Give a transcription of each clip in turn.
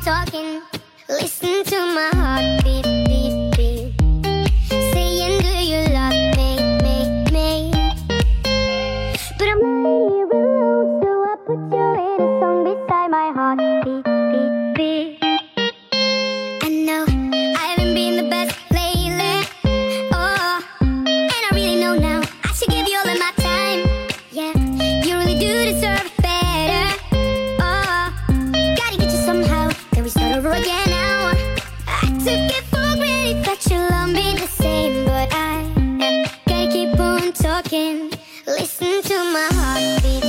talking. Listen to my heartbeat. to my heartbeat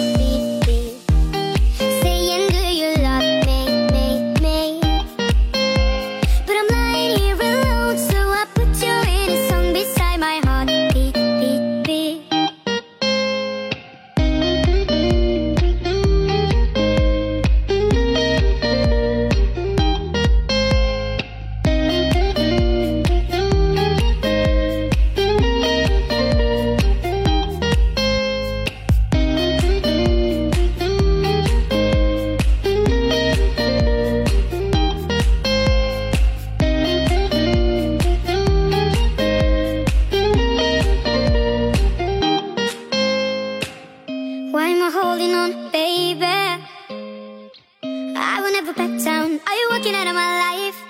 Holding on, baby. I will never back down. Are you walking out of my life?